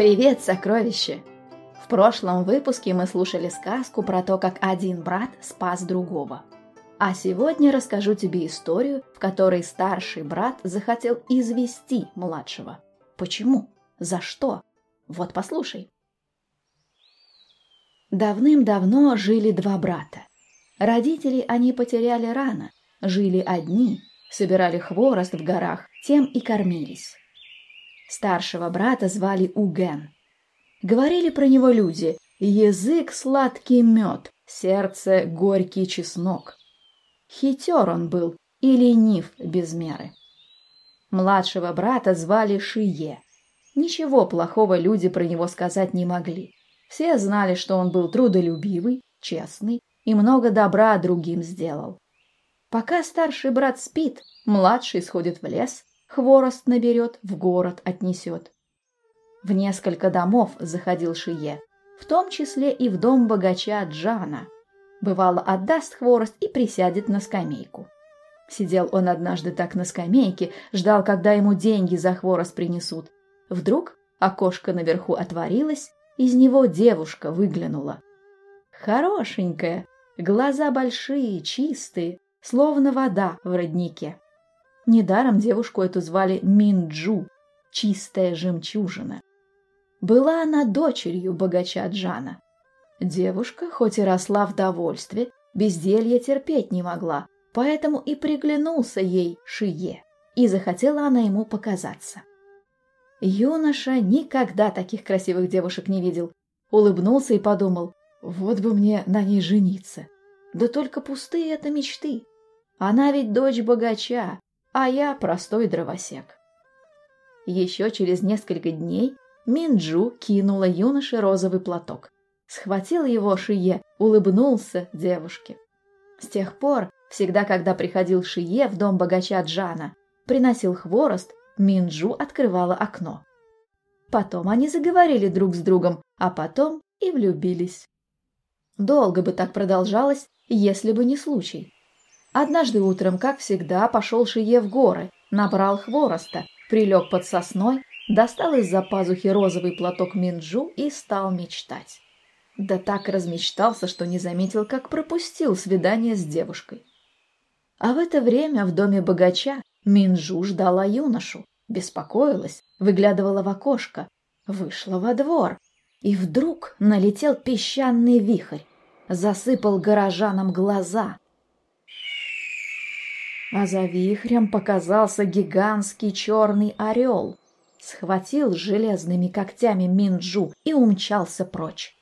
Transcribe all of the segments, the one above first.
Привет, сокровище! В прошлом выпуске мы слушали сказку про то, как один брат спас другого. А сегодня расскажу тебе историю, в которой старший брат захотел извести младшего. Почему? За что? Вот послушай. Давным-давно жили два брата. Родителей они потеряли рано, жили одни, собирали хворост в горах, тем и кормились. Старшего брата звали Уген. Говорили про него люди «язык сладкий мед, сердце горький чеснок». Хитер он был и ленив без меры. Младшего брата звали Шие. Ничего плохого люди про него сказать не могли. Все знали, что он был трудолюбивый, честный и много добра другим сделал. Пока старший брат спит, младший сходит в лес, хворост наберет, в город отнесет. В несколько домов заходил Шие, в том числе и в дом богача Джана. Бывало, отдаст хворост и присядет на скамейку. Сидел он однажды так на скамейке, ждал, когда ему деньги за хворост принесут. Вдруг окошко наверху отворилось, из него девушка выглянула. Хорошенькая, глаза большие, чистые, словно вода в роднике. Недаром девушку эту звали Минджу, чистая жемчужина. Была она дочерью богача Джана. Девушка, хоть и росла в довольстве, безделье терпеть не могла, поэтому и приглянулся ей Шие, и захотела она ему показаться. Юноша никогда таких красивых девушек не видел, улыбнулся и подумал, вот бы мне на ней жениться. Да только пустые это мечты. Она ведь дочь богача, а я простой дровосек. Еще через несколько дней Минджу кинула юноше розовый платок. Схватил его Шие, улыбнулся девушке. С тех пор, всегда когда приходил Шие в дом богача Джана, приносил хворост, Минджу открывала окно. Потом они заговорили друг с другом, а потом и влюбились. Долго бы так продолжалось, если бы не случай. Однажды утром, как всегда, пошел Шие в горы, набрал хвороста, прилег под сосной, достал из-за пазухи розовый платок Минджу и стал мечтать. Да так размечтался, что не заметил, как пропустил свидание с девушкой. А в это время в доме богача Минджу ждала юношу, беспокоилась, выглядывала в окошко, вышла во двор, и вдруг налетел песчаный вихрь, засыпал горожанам глаза, а за вихрем показался гигантский черный орел, схватил железными когтями Минджу и умчался прочь.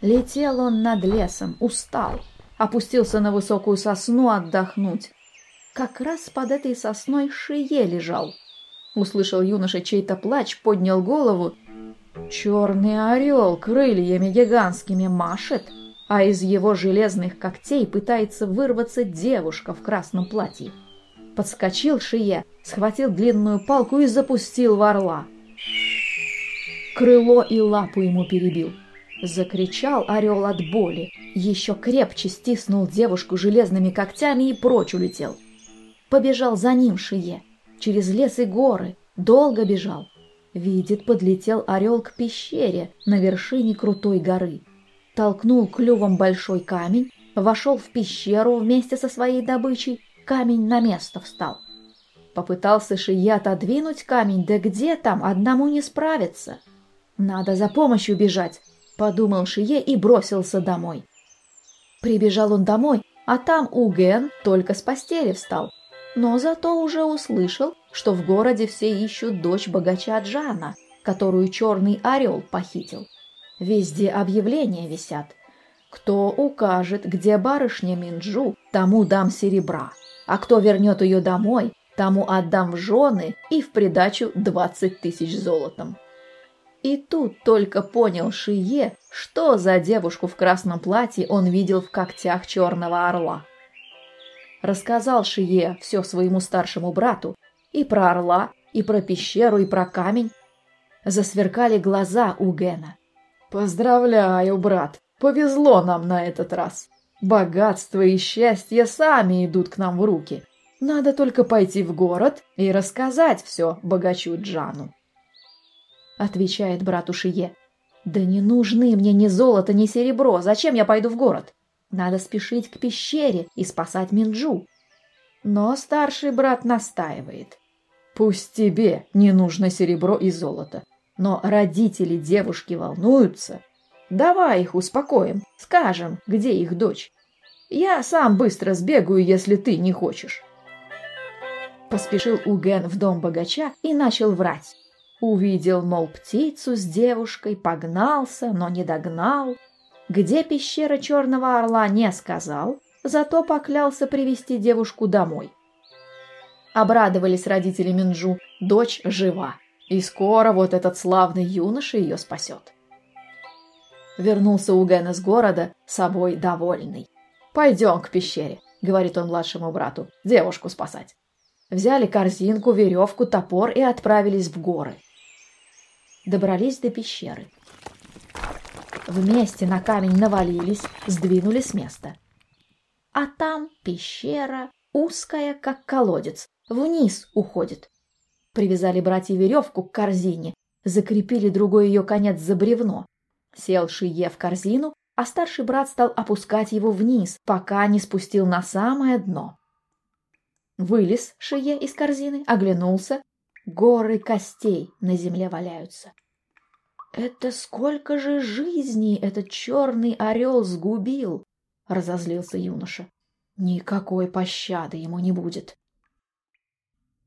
Летел он над лесом, устал, опустился на высокую сосну отдохнуть. Как раз под этой сосной Шие лежал. Услышал юноша чей-то плач, поднял голову. Черный орел крыльями гигантскими машет — а из его железных когтей пытается вырваться девушка в красном платье. Подскочил Шие, схватил длинную палку и запустил в орла. Крыло и лапу ему перебил. Закричал орел от боли, еще крепче стиснул девушку железными когтями и прочь улетел. Побежал за ним Шие, через лес и горы, долго бежал. Видит, подлетел орел к пещере на вершине крутой горы толкнул клювом большой камень, вошел в пещеру вместе со своей добычей, камень на место встал. Попытался Шия отодвинуть камень, да где там, одному не справиться. Надо за помощью бежать, подумал Шие и бросился домой. Прибежал он домой, а там Уген только с постели встал, но зато уже услышал, что в городе все ищут дочь богача Джана, которую черный орел похитил. Везде объявления висят. Кто укажет, где барышня Минджу, тому дам серебра, а кто вернет ее домой, тому отдам в жены и в придачу двадцать тысяч золотом. И тут только понял Шие, что за девушку в красном платье он видел в когтях черного орла. Рассказал Шие все своему старшему брату, и про орла, и про пещеру, и про камень. Засверкали глаза у Гена. «Поздравляю, брат! Повезло нам на этот раз! Богатство и счастье сами идут к нам в руки. Надо только пойти в город и рассказать все богачу Джану. Отвечает брату Шие. Да не нужны мне ни золото, ни серебро. Зачем я пойду в город? Надо спешить к пещере и спасать Минджу. Но старший брат настаивает. Пусть тебе не нужно серебро и золото, но родители девушки волнуются. Давай их успокоим, скажем, где их дочь. Я сам быстро сбегаю, если ты не хочешь. Поспешил Уген в дом богача и начал врать. Увидел, мол, птицу с девушкой, погнался, но не догнал. Где пещера черного орла, не сказал, зато поклялся привести девушку домой. Обрадовались родители Минджу, дочь жива, и скоро вот этот славный юноша ее спасет. Вернулся Уген из города, собой довольный. «Пойдем к пещере», — говорит он младшему брату, — «девушку спасать». Взяли корзинку, веревку, топор и отправились в горы. Добрались до пещеры. Вместе на камень навалились, сдвинули с места. А там пещера, узкая, как колодец, вниз уходит. Привязали братья веревку к корзине, закрепили другой ее конец за бревно. Сел Шие в корзину, а старший брат стал опускать его вниз, пока не спустил на самое дно. Вылез Шие из корзины, оглянулся. Горы костей на земле валяются. «Это сколько же жизней этот черный орел сгубил!» — разозлился юноша. «Никакой пощады ему не будет!»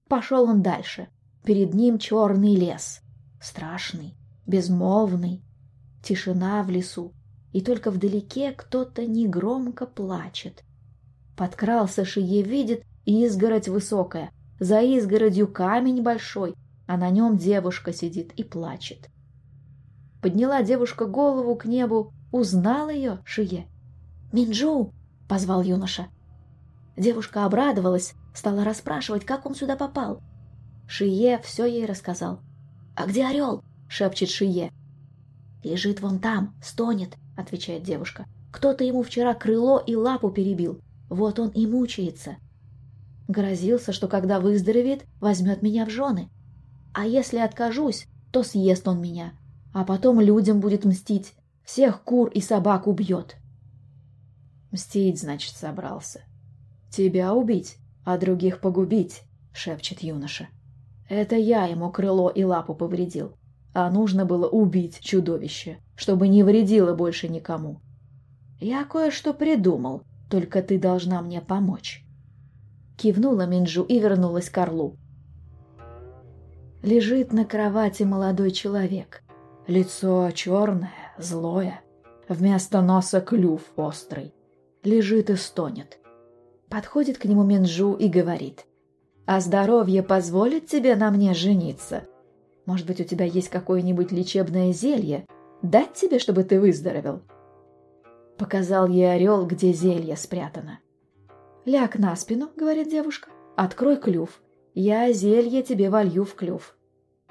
Пошел он дальше. Перед ним черный лес. Страшный, безмолвный. Тишина в лесу. И только вдалеке кто-то негромко плачет. Подкрался Шие, видит, изгородь высокая. За изгородью камень большой, а на нем девушка сидит и плачет. Подняла девушка голову к небу, узнал ее Шие. «Минджу!» — позвал юноша. Девушка обрадовалась, стала расспрашивать, как он сюда попал. Шие все ей рассказал. «А где орел?» — шепчет Шие. «Лежит вон там, стонет», — отвечает девушка. «Кто-то ему вчера крыло и лапу перебил. Вот он и мучается. Грозился, что когда выздоровеет, возьмет меня в жены. А если откажусь, то съест он меня. А потом людям будет мстить. Всех кур и собак убьет». «Мстить, значит, собрался», «Тебя убить, а других погубить», — шепчет юноша. «Это я ему крыло и лапу повредил, а нужно было убить чудовище, чтобы не вредило больше никому. Я кое-что придумал, только ты должна мне помочь». Кивнула Минджу и вернулась к орлу. Лежит на кровати молодой человек. Лицо черное, злое. Вместо носа клюв острый. Лежит и стонет. Подходит к нему Минджу и говорит. «А здоровье позволит тебе на мне жениться? Может быть, у тебя есть какое-нибудь лечебное зелье? Дать тебе, чтобы ты выздоровел?» Показал ей орел, где зелье спрятано. «Ляг на спину», — говорит девушка, — «открой клюв. Я зелье тебе волью в клюв.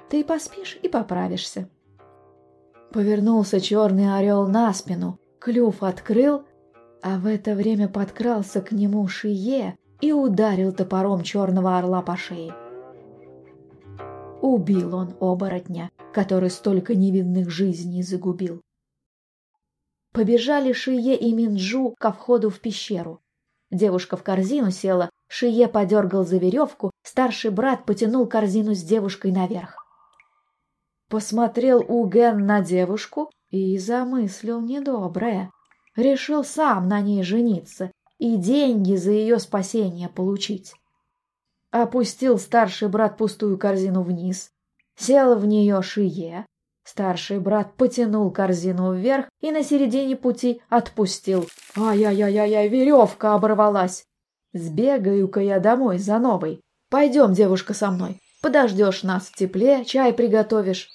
Ты поспишь и поправишься». Повернулся черный орел на спину, клюв открыл, а в это время подкрался к нему Шие и ударил топором черного орла по шее. Убил он оборотня, который столько невинных жизней загубил. Побежали Шие и Минджу ко входу в пещеру. Девушка в корзину села, Шие подергал за веревку, старший брат потянул корзину с девушкой наверх. Посмотрел Уген на девушку и замыслил недоброе решил сам на ней жениться и деньги за ее спасение получить. Опустил старший брат пустую корзину вниз, сел в нее шие, старший брат потянул корзину вверх и на середине пути отпустил. Ай-яй-яй-яй, веревка оборвалась. Сбегаю-ка я домой за новой. Пойдем, девушка, со мной. Подождешь нас в тепле, чай приготовишь.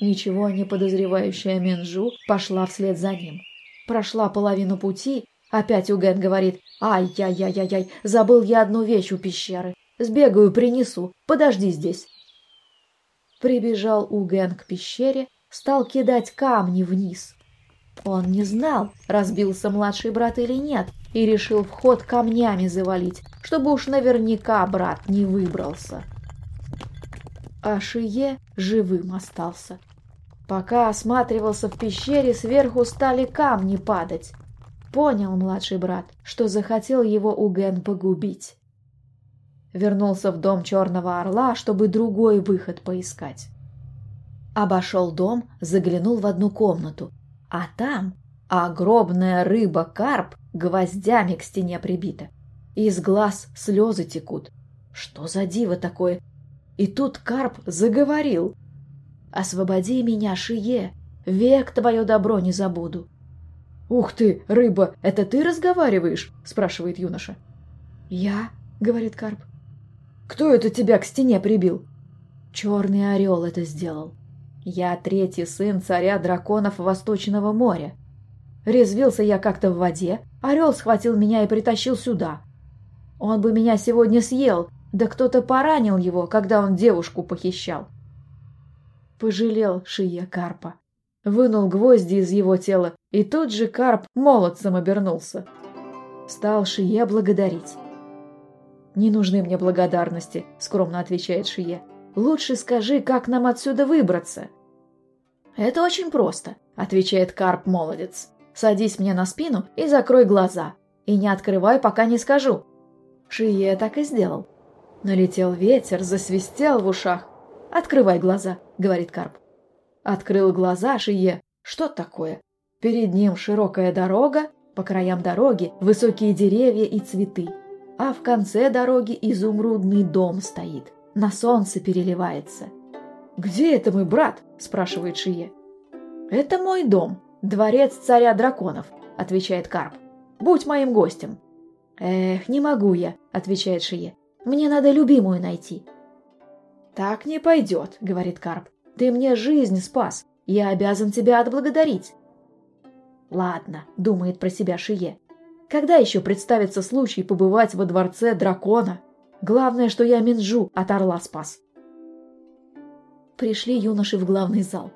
Ничего не подозревающая Минжу пошла вслед за ним. Прошла половину пути, опять Уген говорит, «Ай-яй-яй-яй, забыл я одну вещь у пещеры. Сбегаю, принесу, подожди здесь». Прибежал Уген к пещере, стал кидать камни вниз. Он не знал, разбился младший брат или нет, и решил вход камнями завалить, чтобы уж наверняка брат не выбрался. А Шие живым остался. Пока осматривался в пещере, сверху стали камни падать. Понял младший брат, что захотел его Уген погубить. Вернулся в дом Черного Орла, чтобы другой выход поискать. Обошел дом, заглянул в одну комнату, а там огромная рыба-карп гвоздями к стене прибита. Из глаз слезы текут. Что за диво такое? И тут карп заговорил. «Освободи меня, Шие, век твое добро не забуду». «Ух ты, рыба, это ты разговариваешь?» – спрашивает юноша. «Я?» – говорит карп. «Кто это тебя к стене прибил?» «Черный орел это сделал. Я третий сын царя драконов Восточного моря. Резвился я как-то в воде, орел схватил меня и притащил сюда. Он бы меня сегодня съел, да кто-то поранил его, когда он девушку похищал. Пожалел Шия Карпа. Вынул гвозди из его тела, и тут же Карп молодцем обернулся. Стал Шие благодарить. «Не нужны мне благодарности», — скромно отвечает Шие. «Лучше скажи, как нам отсюда выбраться?» «Это очень просто», — отвечает Карп-молодец. «Садись мне на спину и закрой глаза. И не открывай, пока не скажу». Шие так и сделал. Налетел ветер, засвистел в ушах. «Открывай глаза», — говорит Карп. Открыл глаза Шие. Что такое? Перед ним широкая дорога, по краям дороги высокие деревья и цветы. А в конце дороги изумрудный дом стоит, на солнце переливается. «Где это мой брат?» – спрашивает Шие. «Это мой дом, дворец царя драконов», – отвечает Карп. «Будь моим гостем». «Эх, не могу я», – отвечает Шие. «Мне надо любимую найти». «Так не пойдет», – говорит Карп. «Ты мне жизнь спас. Я обязан тебя отблагодарить». «Ладно», – думает про себя Шие. «Когда еще представится случай побывать во дворце дракона? Главное, что я Минджу от орла спас». Пришли юноши в главный зал.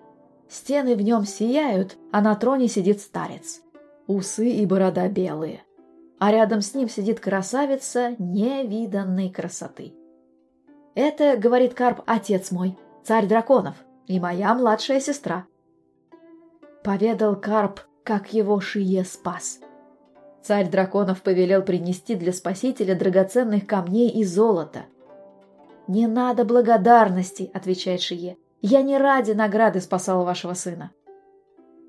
Стены в нем сияют, а на троне сидит старец. Усы и борода белые. А рядом с ним сидит красавица невиданной красоты. «Это, — говорит Карп, — отец мой, царь драконов, и моя младшая сестра». Поведал Карп, как его Шие спас. Царь драконов повелел принести для спасителя драгоценных камней и золота — «Не надо благодарности», — отвечает Шие. «Я не ради награды спасал вашего сына».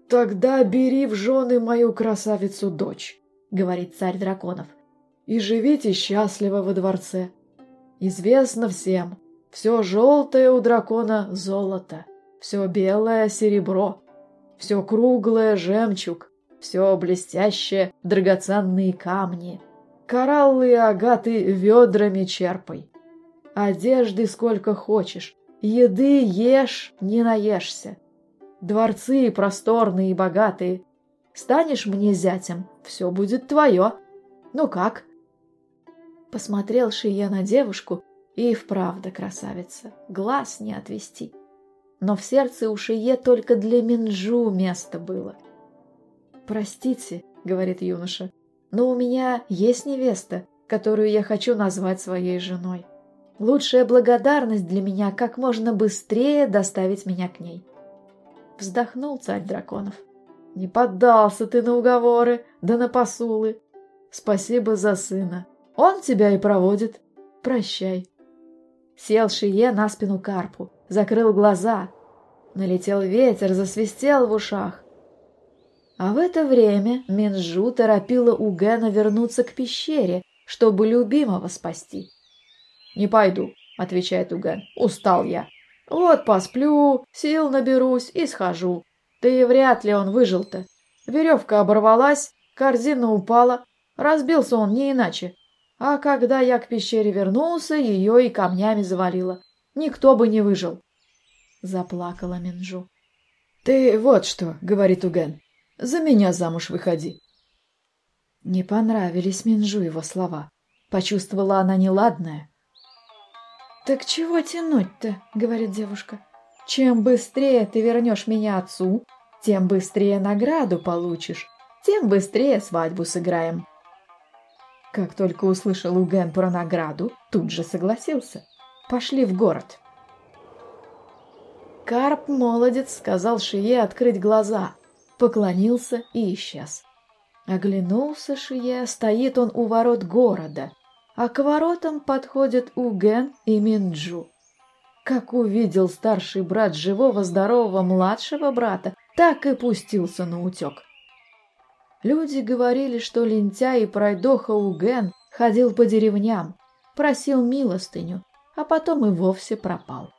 «Тогда бери в жены мою красавицу-дочь», — говорит царь драконов, «и живите счастливо во дворце. Известно всем, все желтое у дракона — золото, все белое — серебро, все круглое — жемчуг, все блестящее — драгоценные камни, кораллы и агаты ведрами черпай. Одежды сколько хочешь, еды ешь, не наешься. Дворцы просторные и богатые. Станешь мне зятем, все будет твое. Ну как? Посмотрел Шия на девушку, и вправду красавица, глаз не отвести. Но в сердце у Шие только для Минджу место было. «Простите», — говорит юноша, — «но у меня есть невеста, которую я хочу назвать своей женой. Лучшая благодарность для меня как можно быстрее доставить меня к ней. Вздохнул царь драконов. Не поддался ты на уговоры, да на посулы. Спасибо за сына. Он тебя и проводит. Прощай. Сел Шие на спину карпу, закрыл глаза. Налетел ветер, засвистел в ушах. А в это время Минжу торопила Угена вернуться к пещере, чтобы любимого спасти. «Не пойду», — отвечает Уген. «Устал я. Вот посплю, сил наберусь и схожу. Да и вряд ли он выжил-то. Веревка оборвалась, корзина упала. Разбился он не иначе. А когда я к пещере вернулся, ее и камнями завалило. Никто бы не выжил». Заплакала Минджу. «Ты вот что», — говорит Уген, — «за меня замуж выходи». Не понравились Минджу его слова. Почувствовала она неладное. «Так чего тянуть-то?» — говорит девушка. «Чем быстрее ты вернешь меня отцу, тем быстрее награду получишь, тем быстрее свадьбу сыграем. Как только услышал Уген про награду, тут же согласился. Пошли в город. Карп молодец, сказал Шие открыть глаза, поклонился и исчез. Оглянулся Шие, стоит он у ворот города, а к воротам подходят Уген и Минджу. Как увидел старший брат живого здорового младшего брата, так и пустился на утек. Люди говорили, что лентяй и пройдоха Уген ходил по деревням, просил милостыню, а потом и вовсе пропал.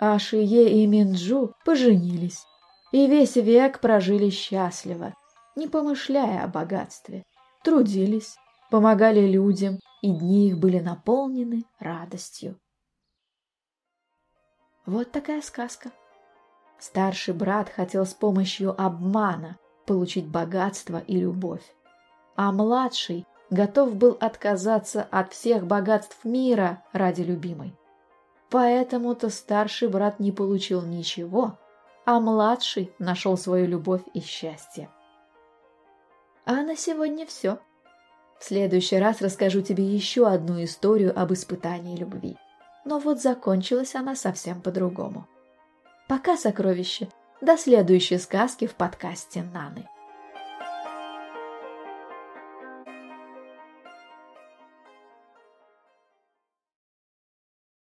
А Шие и Минджу поженились, и весь век прожили счастливо, не помышляя о богатстве, трудились, помогали людям, и дни их были наполнены радостью. Вот такая сказка. Старший брат хотел с помощью обмана получить богатство и любовь, а младший готов был отказаться от всех богатств мира ради любимой. Поэтому-то старший брат не получил ничего, а младший нашел свою любовь и счастье. А на сегодня все. В следующий раз расскажу тебе еще одну историю об испытании любви. Но вот закончилась она совсем по-другому. Пока, сокровище, до следующей сказки в подкасте Наны.